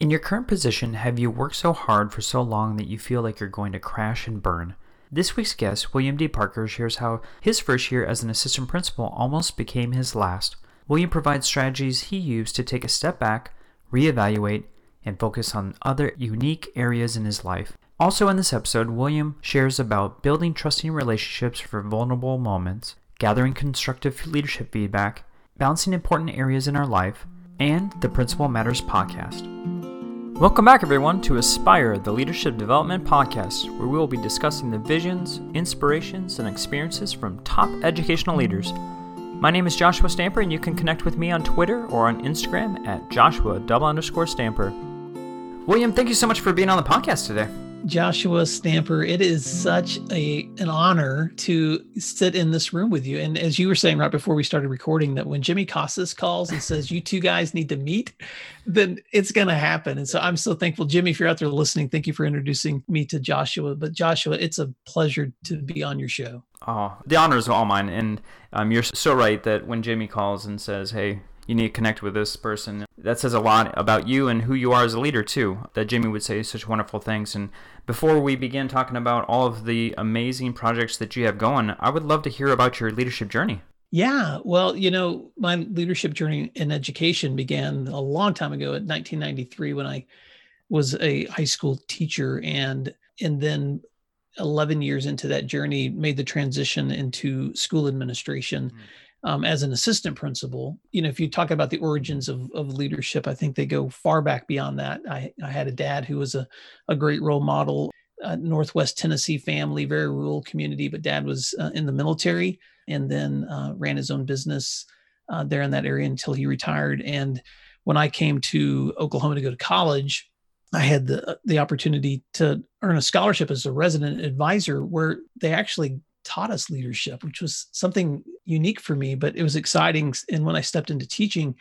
In your current position, have you worked so hard for so long that you feel like you're going to crash and burn? This week's guest, William D. Parker, shares how his first year as an assistant principal almost became his last. William provides strategies he used to take a step back, reevaluate, and focus on other unique areas in his life. Also, in this episode, William shares about building trusting relationships for vulnerable moments, gathering constructive leadership feedback, balancing important areas in our life, and the Principal Matters podcast. Welcome back, everyone, to Aspire, the Leadership Development Podcast, where we will be discussing the visions, inspirations, and experiences from top educational leaders. My name is Joshua Stamper, and you can connect with me on Twitter or on Instagram at Joshua double underscore Stamper. William, thank you so much for being on the podcast today. Joshua Stamper, it is such a an honor to sit in this room with you. And as you were saying right before we started recording, that when Jimmy Casas calls and says you two guys need to meet, then it's going to happen. And so I'm so thankful, Jimmy, if you're out there listening, thank you for introducing me to Joshua. But Joshua, it's a pleasure to be on your show. Oh, the honor is all mine. And um, you're so right that when Jimmy calls and says, "Hey, you need to connect with this person. That says a lot about you and who you are as a leader, too. That Jimmy would say such wonderful things. And before we begin talking about all of the amazing projects that you have going, I would love to hear about your leadership journey. Yeah, well, you know, my leadership journey in education began a long time ago in 1993 when I was a high school teacher and and then 11 years into that journey made the transition into school administration. Mm-hmm um, as an assistant principal. You know, if you talk about the origins of, of leadership, I think they go far back beyond that. I, I had a dad who was a, a great role model, Northwest Tennessee family, very rural community, but dad was uh, in the military and then uh, ran his own business uh, there in that area until he retired. And when I came to Oklahoma to go to college, I had the the opportunity to earn a scholarship as a resident advisor, where they actually taught us leadership, which was something unique for me, but it was exciting. And when I stepped into teaching,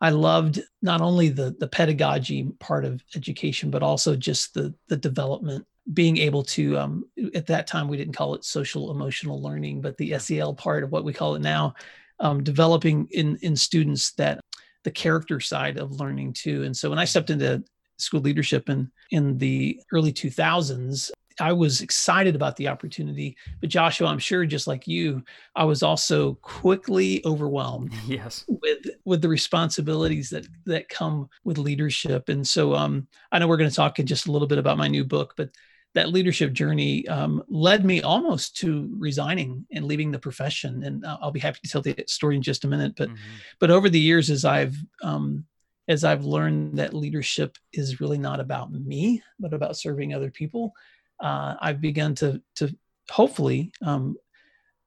I loved not only the the pedagogy part of education, but also just the the development. Being able to, um, at that time, we didn't call it social emotional learning, but the SEL part of what we call it now, um, developing in in students that the character side of learning too. And so when I stepped into school leadership in in the early 2000s I was excited about the opportunity, but Joshua, I'm sure just like you, I was also quickly overwhelmed. Yes. With with the responsibilities that that come with leadership, and so um, I know we're going to talk in just a little bit about my new book, but that leadership journey um, led me almost to resigning and leaving the profession. And I'll be happy to tell the story in just a minute. But mm-hmm. but over the years, as I've um, as I've learned that leadership is really not about me, but about serving other people uh, I've begun to to hopefully um,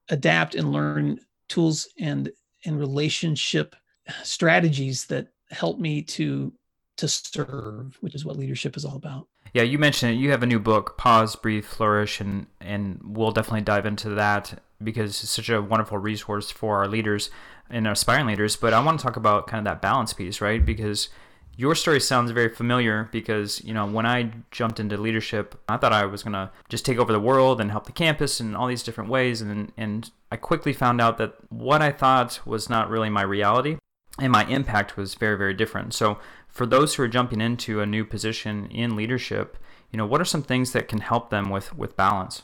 adapt and learn tools and and relationship strategies that help me to to serve, which is what leadership is all about. Yeah, you mentioned it. You have a new book, Pause, Breathe, Flourish, and and we'll definitely dive into that because it's such a wonderful resource for our leaders and aspiring leaders. But I want to talk about kind of that balance piece, right? Because your story sounds very familiar because you know when i jumped into leadership i thought i was going to just take over the world and help the campus in all these different ways and and i quickly found out that what i thought was not really my reality and my impact was very very different. So for those who are jumping into a new position in leadership you know what are some things that can help them with with balance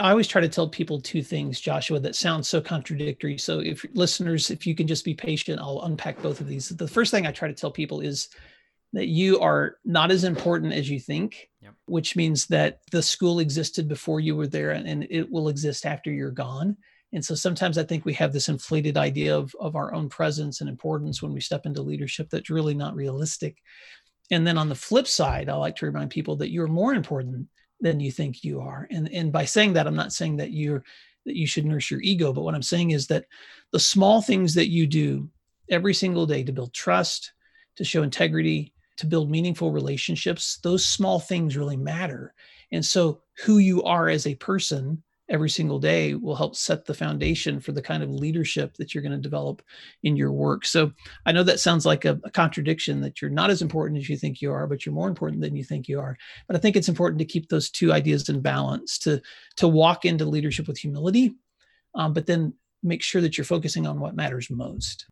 I always try to tell people two things, Joshua, that sounds so contradictory. So, if listeners, if you can just be patient, I'll unpack both of these. The first thing I try to tell people is that you are not as important as you think, yep. which means that the school existed before you were there and it will exist after you're gone. And so sometimes I think we have this inflated idea of, of our own presence and importance when we step into leadership that's really not realistic. And then on the flip side, I like to remind people that you're more important than you think you are. And and by saying that, I'm not saying that you're that you should nurse your ego, but what I'm saying is that the small things that you do every single day to build trust, to show integrity, to build meaningful relationships, those small things really matter. And so who you are as a person every single day will help set the foundation for the kind of leadership that you're going to develop in your work. So I know that sounds like a, a, contradiction that you're not as important as you think you are, but you're more important than you think you are. But I think it's important to keep those two ideas in balance to to walk into leadership with humility, um, but then make sure that you're focusing on what matters most.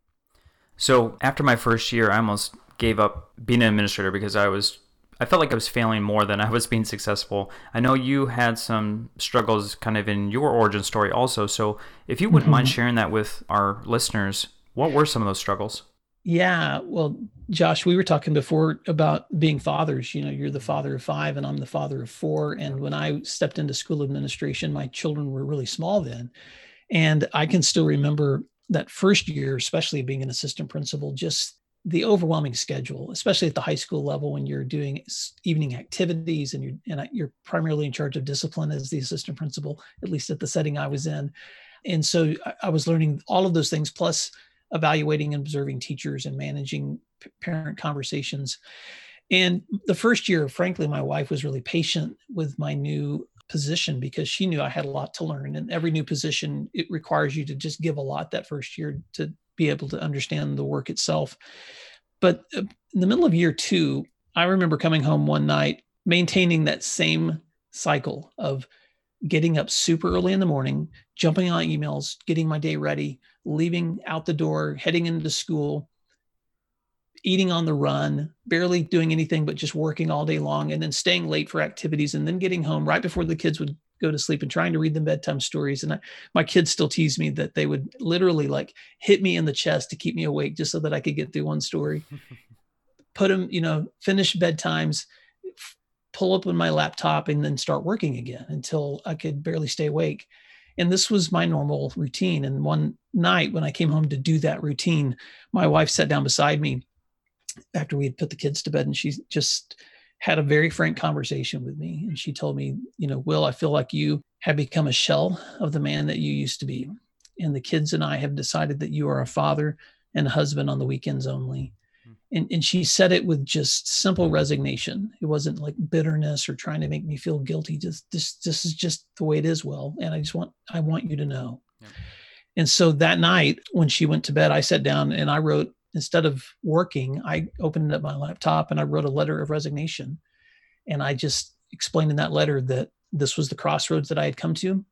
So after my first year, I almost gave up being an administrator because I was I felt like I was failing more than I was being successful. I know you had some struggles kind of in your origin story also. So if you wouldn't mm-hmm. mind sharing that with our listeners, what were some of those struggles? Yeah, well, Josh, we were talking before about being fathers. You know, you're the father of five, and I'm the father of four. And when I stepped into school administration, my children were really small then. And I can still remember that first year, especially being an assistant principal, just the overwhelming schedule, especially at the high school level when you're doing evening activities and you're and you're primarily in charge of discipline as the assistant principal, at least at the setting I was in. And so I was learning all of those things, plus evaluating and observing teachers and managing parent conversations. And the first year, frankly, my wife was really patient with my new position because she knew I had a lot to learn. And every new position, it requires you to just give a lot that first year to be able to understand the work itself. But uh, in the middle of year two, I remember coming home one night, maintaining that same cycle of getting up super early in the morning, jumping on emails, getting my day ready, leaving out the door, heading into school, eating on the run, barely doing anything but just working all day long, and then staying late for activities, and then getting home right before the kids would go to sleep and trying to read them bedtime stories. And I, my kids still tease me that they would literally like hit me in the chest to keep me awake just so that I could get through one story. Put them, you know, finish bedtimes, pull up on my laptop, and then start working again until I could barely stay awake. And this was my normal routine. And one night when I came home to do that routine, my wife sat down beside me after we had put the kids to bed and she just had a very frank conversation with me. And she told me, you know, Will, I feel like you have become a shell of the man that you used to be. And the kids and I have decided that you are a father and a husband on the weekends only. Hmm. And, and she said it with just simple resignation. It wasn't like bitterness or trying to make me feel guilty. Just this, this is just the way it is, Will. And I just want, I want you to know. Yeah. And so that night when she went to bed, I sat down and I wrote instead of working, I opened up my laptop and I wrote a letter of resignation. And I just explained in that letter that this was the crossroads that I had come to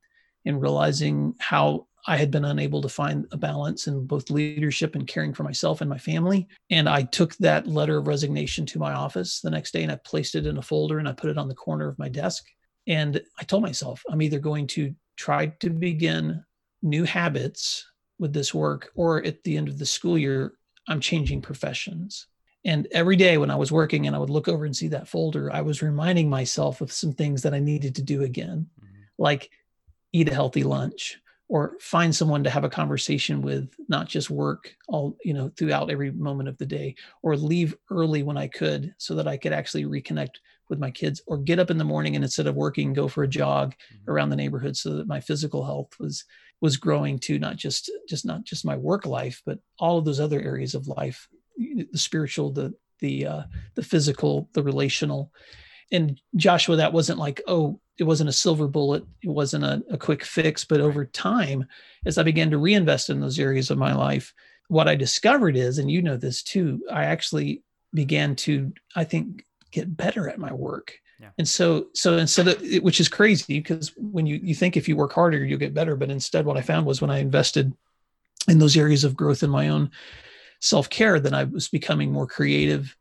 in realizing how I had been unable to find a balance in both leadership and caring for myself and my family. And I took that letter of resignation to my office the next day and I placed it in a folder and I put it on the corner of my desk. And I told myself, I'm either going to try to begin new habits with this work or at the end of the school year, I'm changing professions. And every day when I was working and I would look over and see that folder, I was reminding myself of some things that I needed to do again, mm-hmm. like eat a healthy lunch or find someone to have a conversation with, not just work all, you know, throughout every moment of the day, or leave early when I could so that I could actually reconnect with my kids, or get up in the morning and instead of working, go for a jog mm-hmm. around the neighborhood so that my physical health was was growing to not just just not just my work life but all of those other areas of life the spiritual the the uh, the physical the relational. And joshua that wasn't like oh it wasn't a silver bullet it wasn't a, a quick fix but over time as i began to reinvest in those areas of my life what i discovered is and you know this too i actually began to i think get better at my work yeah. And so, so instead of which is crazy because when you you think if you work harder you'll get better, but instead what I found was when I invested in those areas of growth in my own self care, then I was becoming more creative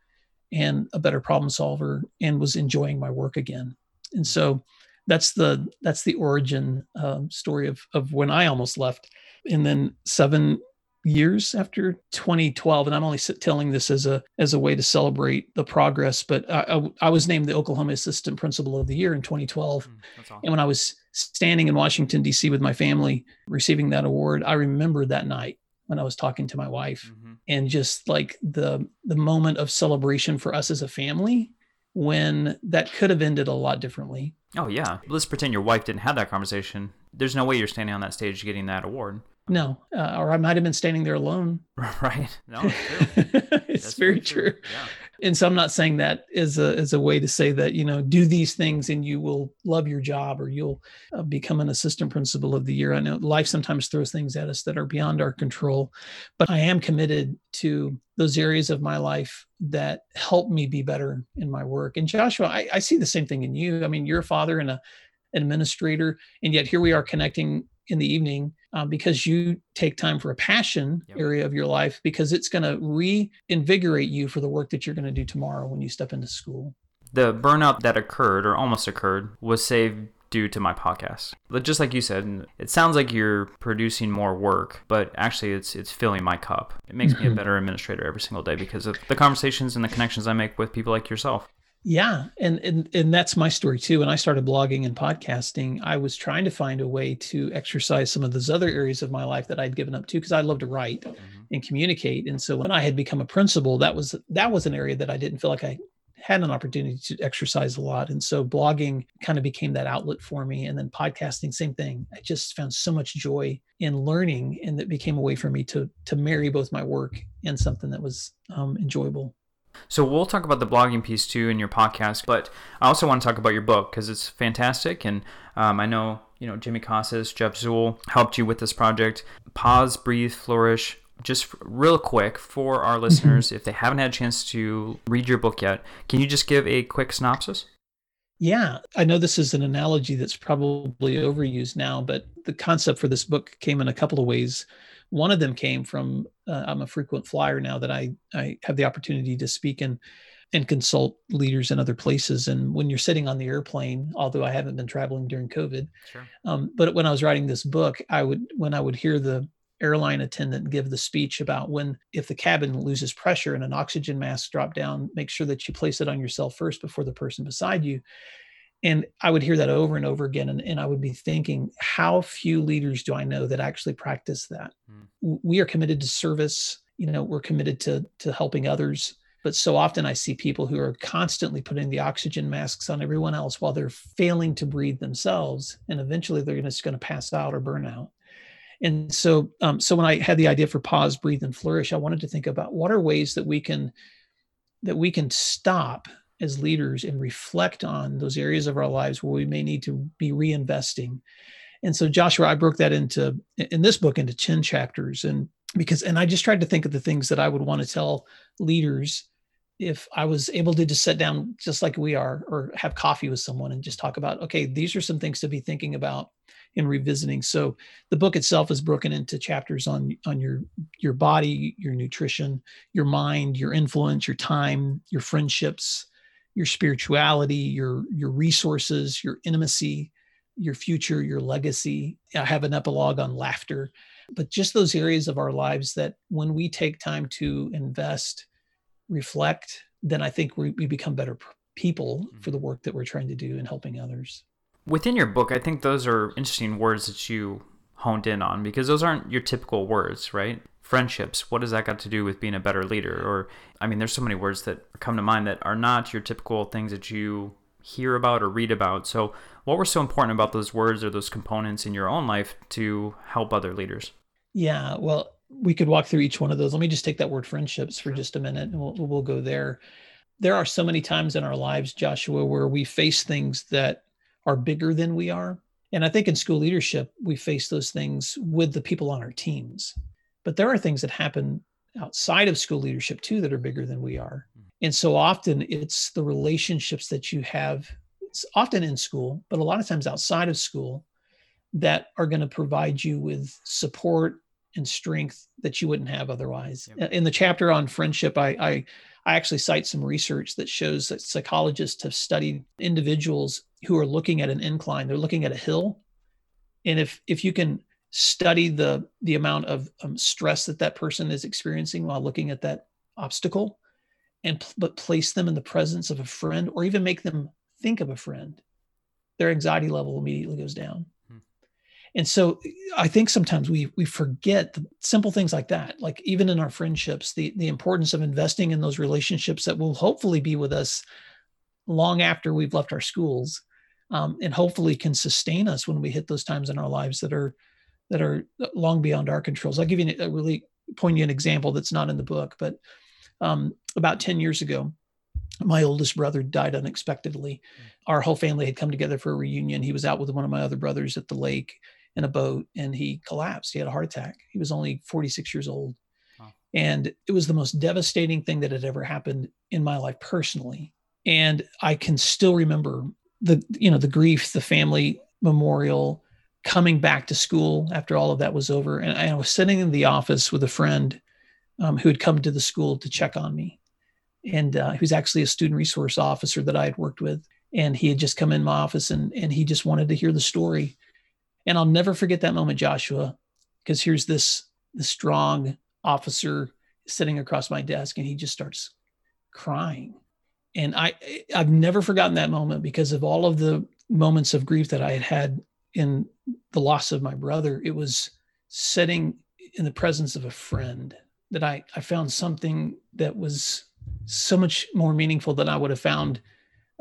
and a better problem solver and was enjoying my work again. And so that's the that's the origin um, story of of when I almost left. And then seven years after 2012 and i'm only telling this as a as a way to celebrate the progress but i, I, I was named the oklahoma assistant principal of the year in 2012 mm, awesome. and when i was standing in washington d.c with my family receiving that award i remember that night when i was talking to my wife mm-hmm. and just like the the moment of celebration for us as a family when that could have ended a lot differently. Oh yeah. Let's pretend your wife didn't have that conversation. There's no way you're standing on that stage getting that award no, uh, or I might have been standing there alone. Right. No, it's, it's very, true. true. Yeah. And so I'm not saying that as a as a way to say that you know do these things and you will love your job or you'll uh, become an assistant principal of the year. I know life sometimes throws things at us that are beyond our control, but I am committed to those areas of my life that help me be better in my work. And Joshua, I, I see the same thing in you. I mean, you're a father and a an administrator, and yet here we are connecting in the evening um, because you take time for a passion yep. area of your life because it's going to reinvigorate you for the work that you're going to do tomorrow when you step into school. The burnout that occurred or almost occurred was saved due to my podcast. But just like you said, it sounds like you're producing more work, but actually it's it's filling my cup. It makes me a mm-hmm. better administrator every single day because of the conversations and the connections I make with people like yourself. Yeah, and and and that's my story too. When I started blogging and podcasting, I was trying to find a way to exercise some of those other areas of my life that I'd given up to because I love to write mm-hmm. and communicate. And so when I had become a principal, that was that was an area that I didn't feel like I had an opportunity to exercise a lot. And so blogging kind of became that outlet for me. And then podcasting, same thing. I just found so much joy in learning and that became a way for me to to marry both my work and something that was um, enjoyable. So we'll talk about the blogging piece too in your podcast, but I also want to talk about your book because it's fantastic, and um, I know you know Jimmy Casas, Jeff Zoul helped you with this project. Pause, breathe, flourish. Just real quick for our mm-hmm. listeners, if they haven't had a chance to read your book yet, can you just give a quick synopsis? Yeah, I know this is an analogy that's probably overused now, but the concept for this book came in a couple of ways. One of them came from uh, I'm a frequent flyer now that I I have the opportunity to speak and and consult leaders in other places. And when you're sitting on the airplane, although I haven't been traveling during COVID, sure. um, but when I was writing this book, I would when I would hear the airline attendant give the speech about when if the cabin loses pressure and an oxygen mask drop down make sure that you place it on yourself first before the person beside you and i would hear that over and over again and, and i would be thinking how few leaders do i know that actually practice that mm. we are committed to service you know we're committed to to helping others but so often i see people who are constantly putting the oxygen masks on everyone else while they're failing to breathe themselves and eventually they're just going to pass out or burn out and so um, so when i had the idea for pause breathe and flourish i wanted to think about what are ways that we can that we can stop as leaders and reflect on those areas of our lives where we may need to be reinvesting. And so Joshua, I broke that into in this book into 10 chapters. And because and I just tried to think of the things that I would want to tell leaders if I was able to just sit down just like we are or have coffee with someone and just talk about, okay, these are some things to be thinking about in revisiting. So the book itself is broken into chapters on on your your body, your nutrition, your mind, your influence, your time, your friendships, your spirituality, your your resources, your intimacy, your future, your legacy. I have an epilogue on laughter, but just those areas of our lives that when we take time to invest, reflect, then I think we, we become better people for mm-hmm. the work that we're trying to do in helping others. Within your book, I think those are interesting words that you honed in on because those aren't your typical words, right? friendships what does that got to do with being a better leader? Or i mean there's so many words that come to mind that are not your typical things that you hear about or read about. So what were so important about those words or those components in your own life to help other leaders? Yeah well we could walk through each one of those. Let me just take that word friendships for just a minute and we'll, we'll go there. There are so many times in our lives joshua where we face things that are bigger than we are and i think in school leadership we face those things with the people on our teams but there are things that happen outside of school leadership too that are bigger than we are. Hmm. And so often it's the relationships that you have, it's often in school, but a lot of times outside of school that are going to provide you with support and strength that you wouldn't have otherwise. Yep. In the chapter on friendship, I, I I actually cite some research that shows that psychologists have studied individuals who are looking at an incline. They're looking at a hill, and if if you can study the the amount of um, stress that that person is experiencing while looking at that obstacle and but place them in the presence of a friend or even make them think of a friend their anxiety level immediately goes down hmm. and so i think sometimes we we forget the simple things like that like even in our friendships the the importance of investing in those relationships that will hopefully be with us long after we've left our schools um, and hopefully can sustain us when we hit those times in our lives that are that are long beyond our controls. I'll give you a really poignant example that's not in the book, but um, about 10 years ago, my oldest brother died unexpectedly. Our whole family had come together for a reunion. He was out with one of my other brothers at the lake in a boat and he collapsed. He had a heart attack. He was only 46 years old. Wow. And it was the most devastating thing that had ever happened in my life personally. And I can still remember the, you know, the grief, the family memorial, coming back to school after all of that was over. And I was sitting in the office with a friend um, who had come to the school to check on me. And uh, was actually a student resource officer that I had worked with. And he had just come in my office and, and he just wanted to hear the story. And I'll never forget that moment, Joshua, because here's this, this strong officer sitting across my desk and he just starts crying. And I, I've never forgotten that moment because of all of the moments of grief that I had had in the loss of my brother. It was sitting in the presence of a friend that I, I found something that was so much more meaningful than I would have found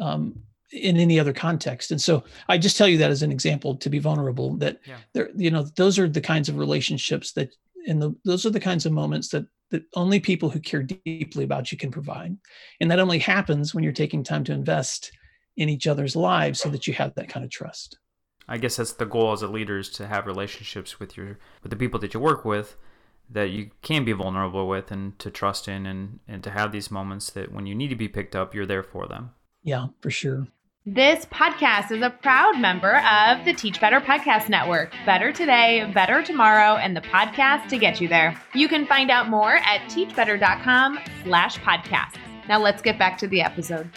um, in any other context. And so I just tell you that as an example to be vulnerable that yeah. there, you know, those are the kinds of relationships that, and the, those are the kinds of moments that, that only people who care deeply about you can provide. And that only happens when you're taking time to invest in each other's lives so that you have that kind of trust. I guess that's the goal as a leader is to have relationships with your, with the people that you work with that you can be vulnerable with and to trust in and, and to have these moments that when you need to be picked up, you're there for them. Yeah, for sure. This podcast is a proud member of the Teach Better Podcast Network. Better today, better tomorrow, and the podcast to get you there. You can find out more at teachbetter.com slash podcasts. Now let's get back to the episode.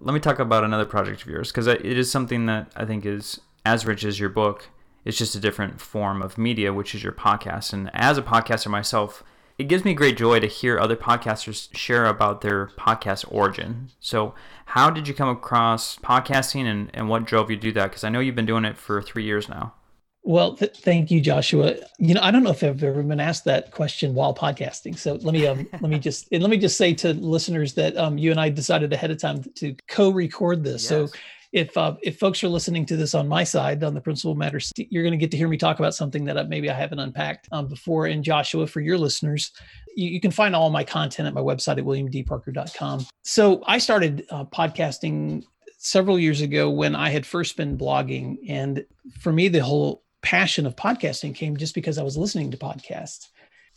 Let me talk about another project of yours because it is something that I think is as rich as your book it's just a different form of media, which is your podcast. And as a podcaster myself, it gives me great joy to hear other podcasters share about their podcast origin. So, how did you come across podcasting and, and what drove you to do that? Because I know you've been doing it for three years now. Well, th- thank you, Joshua. You know, I don't know if I've ever been asked that question while podcasting. So let me um, let me just and let me just say to listeners that um, you and I decided ahead of time to co-record this. Yes. So if uh, if folks are listening to this on my side on the principal matters you're going to get to hear me talk about something that maybe i haven't unpacked um, before. And joshua for your listeners you, you, can find all my content at my website at williamdparker.com so i started uh, podcasting several years ago when i had first been blogging. And for me the whole passion of podcasting came just because i was listening to podcasts.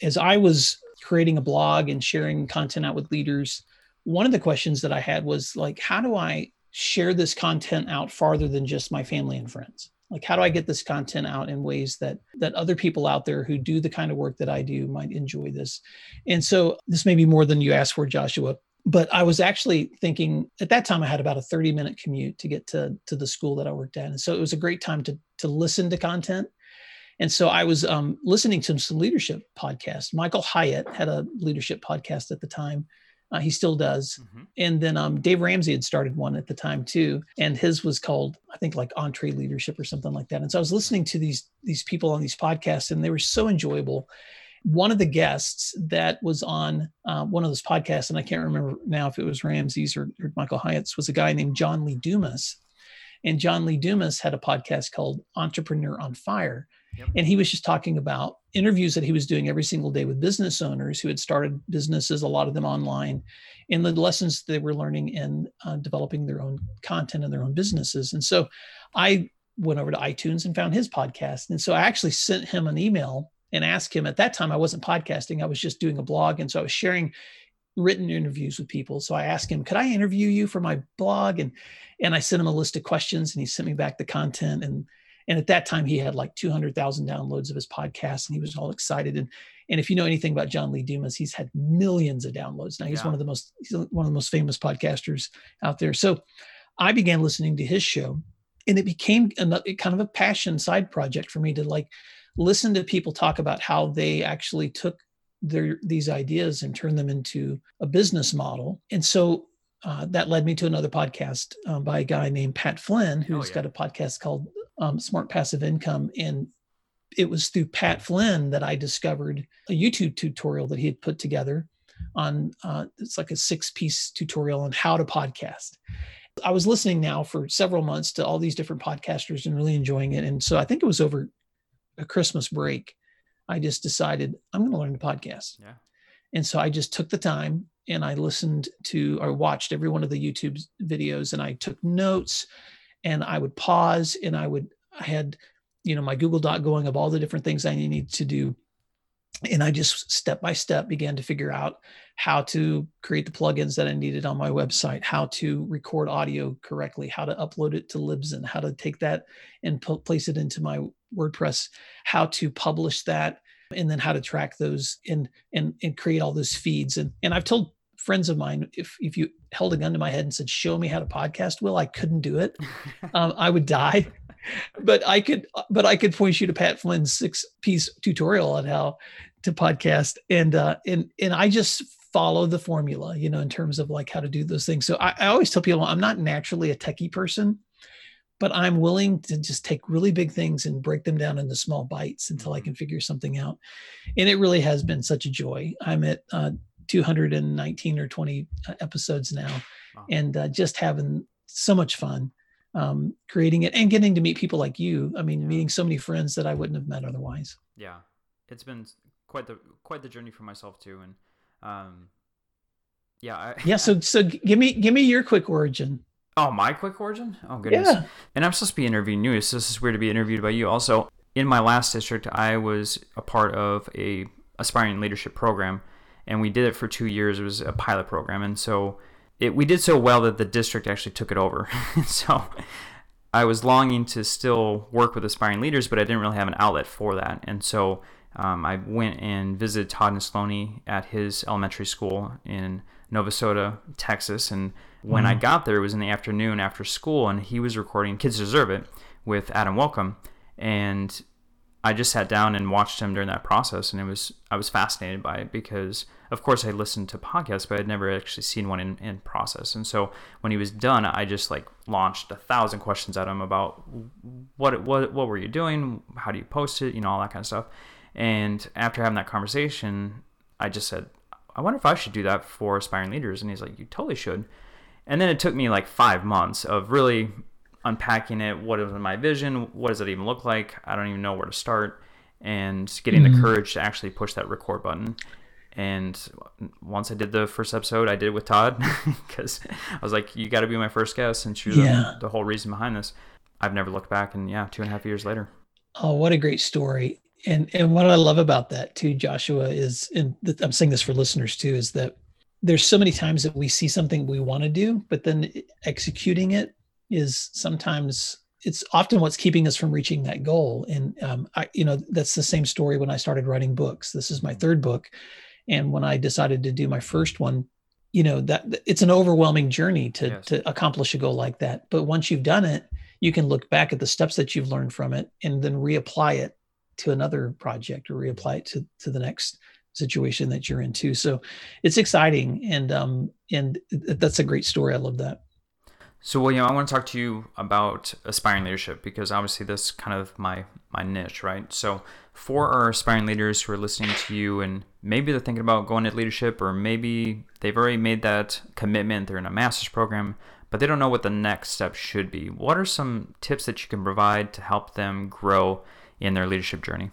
As i was creating a blog and sharing content out with leaders one of the questions that i had was like how do i share this content out farther than just my family and friends like how do i get this content out in ways that that other people out there who do the kind of work that i do might enjoy this and so this may be more than you asked for joshua but i was actually thinking at that time i had about a 30 minute commute to get to to the school that i worked at and so it was a great time to to listen to content and so I was um, listening to some leadership podcasts. Michael Hyatt had a leadership podcast at the time. Uh, he still does. Mm-hmm. And then um, Dave Ramsey had started one at the time too, and his was called I think like EntreLeadership or something like that. And so I was listening to these these people on these podcasts, and they were so enjoyable. One of the guests that was on uh, one of those podcasts, and I can't remember now if it was Ramsey's or, or Michael Hyatt's, was a guy named John Lee Dumas. And John Lee Dumas had a podcast called Entrepreneur on Fire. And he was just talking about interviews that he was doing every single day with business owners who had started businesses, a lot of them online, and the lessons they were learning in uh, developing their own content and their own businesses. And so I went over to iTunes and found his podcast. And so I actually sent him an email and asked him at that time, I wasn't podcasting, I was just doing a blog. And so I was sharing written interviews with people. So I asked him, could I interview you for my blog? And and I sent him a list of questions and he sent me back the content. And and at that time, he had like 200,000 downloads of his podcast and he was all excited. And, and if you know anything about John Lee Dumas, he's had millions of downloads. Now he's yeah. one of the most, he's one of the most famous podcasters out there. So I began listening to his show and it became a, kind of a passion side project for me to like listen to people talk about how they actually took their these ideas and turned them into a business model. And so uh, that led me to another podcast um, by a guy named Pat Flynn, who's oh, yeah. got a podcast called um, Smart Passive Income. And it was through Pat Flynn that I discovered a YouTube tutorial that he had put together on uh, it's like a six piece tutorial on how to podcast. I was listening now for several months to all these different podcasters and really enjoying it. And so I think it was over a Christmas break. I just decided I'm going to learn to podcast. Yeah. And so I just took the time and I listened to or watched every one of the YouTube videos and I took notes and I would pause and I would I had you know my Google Doc going of all the different things I needed to do and I just step by step began to figure out how to create the plugins that I needed on my website, how to record audio correctly, how to upload it to Libsyn, how to take that and p- place it into my WordPress, how to publish that, and then how to track those and and and create all those feeds. And and I've told friends of mine, if if you held a gun to my head and said, "Show me how to podcast," Will I couldn't do it. Um, I would die. But I could, but I could point you to Pat Flynn's six-piece tutorial on how to podcast, and uh, and and I just follow the formula, you know, in terms of like how to do those things. So I, I always tell people I'm not naturally a techie person, but I'm willing to just take really big things and break them down into small bites until I mm-hmm. can figure something out. And it really has been such a joy. I'm at uh, 219 or 20 uh, episodes now, wow. and uh, just having so much fun um, creating it and getting to meet people like you. I mean, yeah. meeting so many friends that I wouldn't have met otherwise. Yeah, it's been quite the quite the journey for myself too, and um, yeah, I, yeah. So so give me give me your quick origin. Oh, my quick origin? Oh goodness. Yeah. And I'm supposed to be interviewing you, so this is weird to be interviewed by you. Also, in my last district, I was a part of a aspiring leadership program, and we did it for two years. It was a pilot program, and so it we did so well that the district actually took it over. so I was longing to still work with aspiring leaders, but I didn't really have an outlet for that, and so um, I went and visited Todd Nesloney at his elementary school in Navasota, Texas, and when mm. I got there, it was in the afternoon after school, and he was recording Kids Deserve It with Adam Welcome, and I just sat down and watched him during that process, and it was I was fascinated by it because, of course, I listened to podcasts, but I'd never actually seen one in, in process. And so when he was done, I just like launched a thousand questions at him about what what what were you doing, how do you post it, you know, all that kind of stuff. And after having that conversation, I just said, I wonder if I should do that for aspiring leaders. And he's like, You totally should. And then it took me like five months of really unpacking it. What is my vision? What does it even look like? I don't even know where to start. And getting mm-hmm. the courage to actually push that record button. And once I did the first episode, I did it with Todd because I was like, you got to be my first guest since you're yeah. the, the whole reason behind this. I've never looked back. And yeah, two and a half years later. Oh, what a great story. And, and what I love about that too, Joshua, is, and I'm saying this for listeners too, is that there's so many times that we see something we want to do, but then executing it is sometimes it's often what's keeping us from reaching that goal. And um, I, you know, that's the same story when I started writing books. This is my third book, and when I decided to do my first one, you know that it's an overwhelming journey to yes. to accomplish a goal like that. But once you've done it, you can look back at the steps that you've learned from it and then reapply it to another project or reapply it to to the next situation that you're into. So it's exciting and um and that's a great story. I love that. So William, I want to talk to you about aspiring leadership because obviously this is kind of my my niche, right? So for our aspiring leaders who are listening to you and maybe they're thinking about going into leadership or maybe they've already made that commitment, they're in a master's program, but they don't know what the next step should be. What are some tips that you can provide to help them grow in their leadership journey?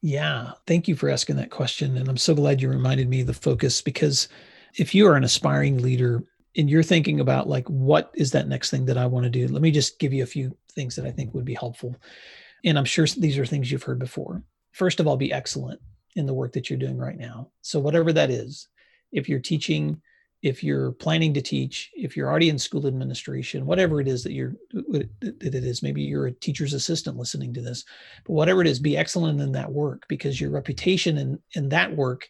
Yeah, thank you for asking that question. And I'm so glad you reminded me of the focus because if you are an aspiring leader and you're thinking about like, what is that next thing that I want to do? Let me just give you a few things that I think would be helpful. And I'm sure these are things you've heard before. First of all, be excellent in the work that you're doing right now. So, whatever that is, if you're teaching if you're planning to teach, if you're already in school administration, whatever it is that you're uh, that it is, maybe you're a teacher's assistant listening to this, but whatever it is, be excellent in that work because your reputation in, in that work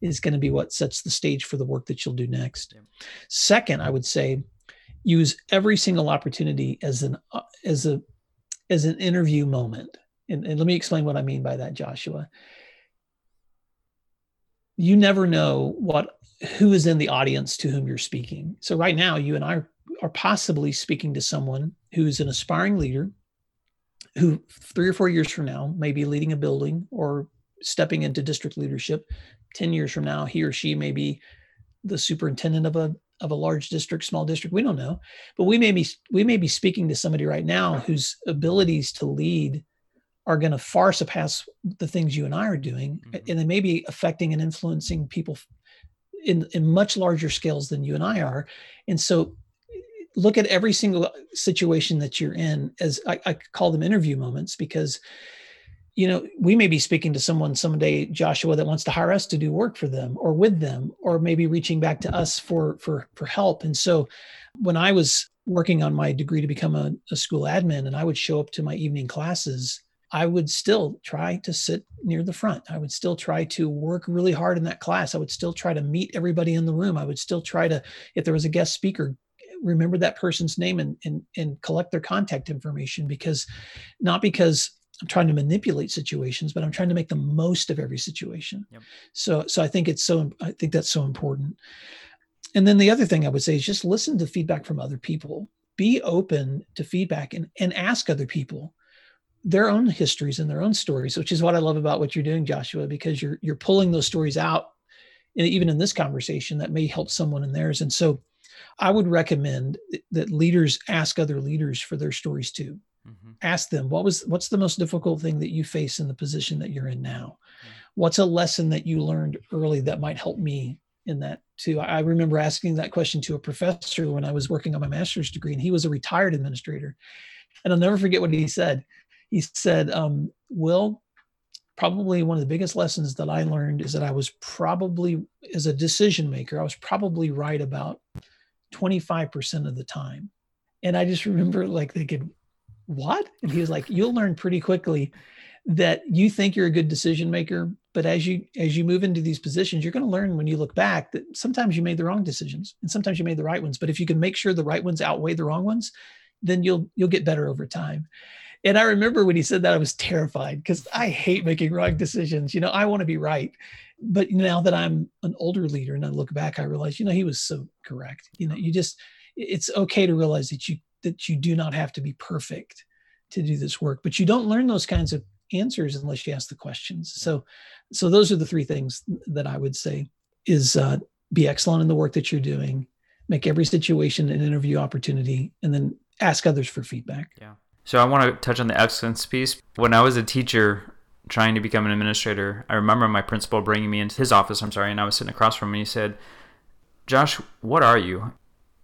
is going to be what sets the stage for the work that you'll do next. Yeah. Second, I would say use every single opportunity as an uh, as a as an interview moment. And, and let me explain what I mean by that, Joshua. You never know what who is in the audience to whom you're speaking. So right now, you and I are possibly speaking to someone who's an aspiring leader who three or four years from now may be leading a building or stepping into district leadership 10 years from now he or she may be the superintendent of a of a large district small district we don't know but we may be we may be speaking to somebody right now whose abilities to lead are going to far surpass the things you and I are doing mm-hmm. and they may be affecting and influencing people in, in much larger scales than you and I are. And so look at every single situation that you're in as I, I call them interview moments because you know, we may be speaking to someone someday, Joshua, that wants to hire us to do work for them or with them, or maybe reaching back to us for for for help. And so, when I was working on my degree to become a, a school admin, and I would show up to my evening classes, I would still try to sit near the front. I would still try to work really hard in that class. I would still try to meet everybody in the room. I would still try to, if there was a guest speaker, remember that person's name and and, and collect their contact information because not because I'm trying to manipulate situations, but I'm trying to make the most of every situation. Yep. So, so I think it's so, I think that's so important. And then the other thing I would say is just listen to feedback from other people. Be open to feedback and, and ask other people their own histories and their own stories, which is what I love about what you're doing, Joshua, because you're you're pulling those stories out, and even in this conversation, that may help someone in theirs. And so, I would recommend that leaders ask other leaders for their stories too. Mm-hmm. Ask them what was what's the most difficult thing that you face in the position that you're in now. Mm-hmm. What's a lesson that you learned early that might help me in that too. I remember asking that question to a professor when I was working on my master's degree, and he was a retired administrator. And I'll never forget what he said. He said, um, Will, probably one of the biggest lessons that I learned is that I was probably, as a decision maker, I was probably right about 25% of the time. And I just remember like thinking, what? And he was like, you'll learn pretty quickly that you think you're a good decision maker, but as you as you move into these positions, you're going to learn when you look back that sometimes you made the wrong decisions and sometimes you made the right ones. But if you can make sure the right ones outweigh the wrong ones, then you'll you'll get better over time. And I remember when he said that I was terrified because I hate making wrong decisions. You know, I want to be right. But now that I'm an older leader and I look back, I realize, you know, he was so correct. You know, you just it's okay to realize that you that you do not have to be perfect to do this work but you don't learn those kinds of answers unless you ask the questions. So so those are the three things that i would say is uh, be excellent in the work that you're doing make every situation an interview opportunity and then ask others for feedback. Yeah. So i want to touch on the excellence piece. When i was a teacher trying to become an administrator i remember my principal bringing me into his office i'm sorry and i was sitting across from him and he said josh what are you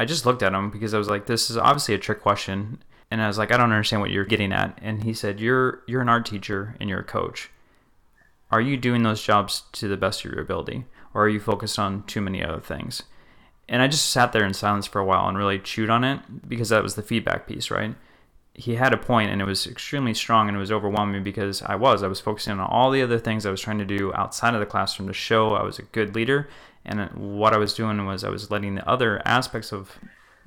I just looked at him because I was like, this is obviously a trick question. And I was like, I don't understand what you're getting at. And he said, You're you're an art teacher and you're a coach. Are you doing those jobs to the best of your ability? Or are you focused on too many other things? And I just sat there in silence for a while and really chewed on it because that was the feedback piece, right? He had a point and it was extremely strong and it was overwhelming because I was. I was focusing on all the other things I was trying to do outside of the classroom to show I was a good leader and what I was doing was I was letting the other aspects of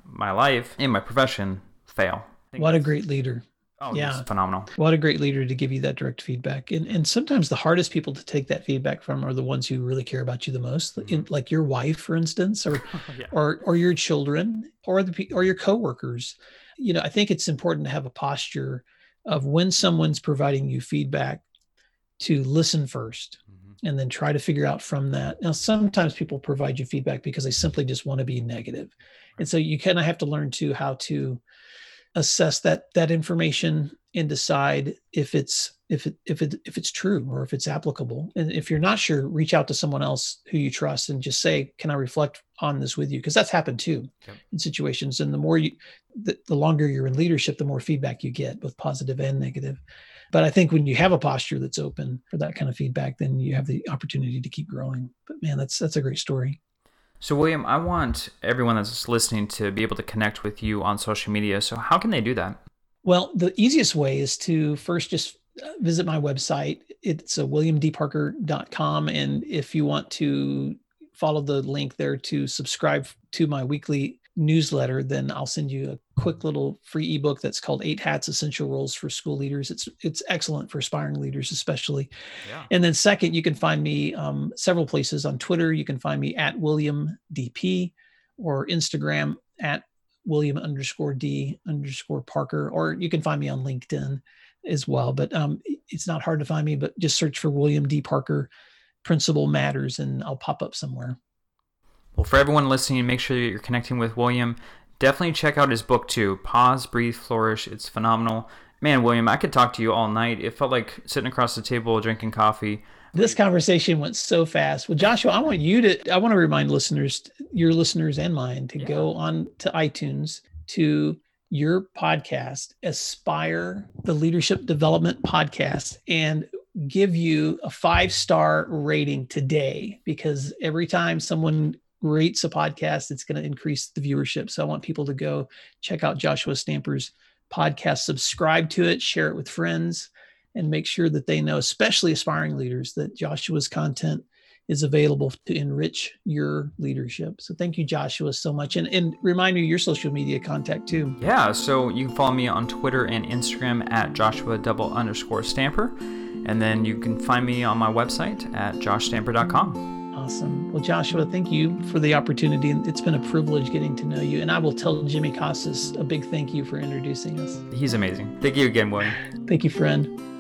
my life and my profession fail. What a great leader. Oh, yeah. phenomenal. What a great leader to give you that direct feedback. And and sometimes the hardest people to take that feedback from are the ones who really care about you the most, mm-hmm. In, like your wife, for instance, or yeah. or or your children, or the or your coworkers. You know, I think it's important to have a posture of when someone's providing you feedback to listen 1st and then try to figure out from that. Now, sometimes people provide you feedback because they simply just want to be negative. And so you kind of have to learn to how to assess that that information and decide if it's if it if it if it's true or if it's applicable. And if you're not sure, reach out to someone else who you trust and just say, "Can I reflect on this with you?" Because that's happened too yep. in situations. And the more you, the, the longer you're in leadership, the more feedback you get, both positive and negative. But I think when you have a posture that's open for that kind of feedback, then you have the opportunity to keep growing. But man, that's that's a great story. So William, I want everyone that's listening to be able to connect with you on social media. So how can they do that? Well, the easiest way is to first just uh, visit my website. It's a uh, williamdparker.com. And if you want to follow the link there to subscribe to my weekly newsletter, then I'll send you a quick little free ebook that's called Eight Hats Essential Roles for School Leaders. It's it's excellent for aspiring leaders, especially. Yeah. And then second, you can find me um, several places on Twitter. You can find me at William DP or Instagram at William underscore D underscore Parker, or you can find me on LinkedIn as well. But um, it's not hard to find me, but just search for William D. Parker Principal Matters and I'll pop up somewhere. Well, for everyone listening, make sure that you're connecting with William. Definitely check out his book too. Pause, breathe, flourish. It's phenomenal. Man, William, I could talk to you all night. It felt like sitting across the table drinking coffee. This conversation went so fast. Well, Joshua, I want you to I want to remind listeners, your listeners and mine, to yeah. go on to iTunes to your podcast, Aspire, the Leadership Development Podcast, and give you a five star rating today because every time someone rates a podcast, it's going to increase the viewership. So I want people to go check out Joshua Stamper's podcast, subscribe to it, share it with friends, and make sure that they know, especially aspiring leaders, that Joshua's content is available to enrich your leadership. So thank you, Joshua, so much. And, and remind me your social media contact too. Yeah, so you can follow me on Twitter and Instagram at Joshua double underscore Stamper. And then you can find me on my website at joshstamper.com. Awesome. Well, Joshua, thank you for the opportunity. It's been a privilege getting to know you. And I will tell Jimmy Casas a big thank you for introducing us. He's amazing. Thank you again, William. Thank you, friend.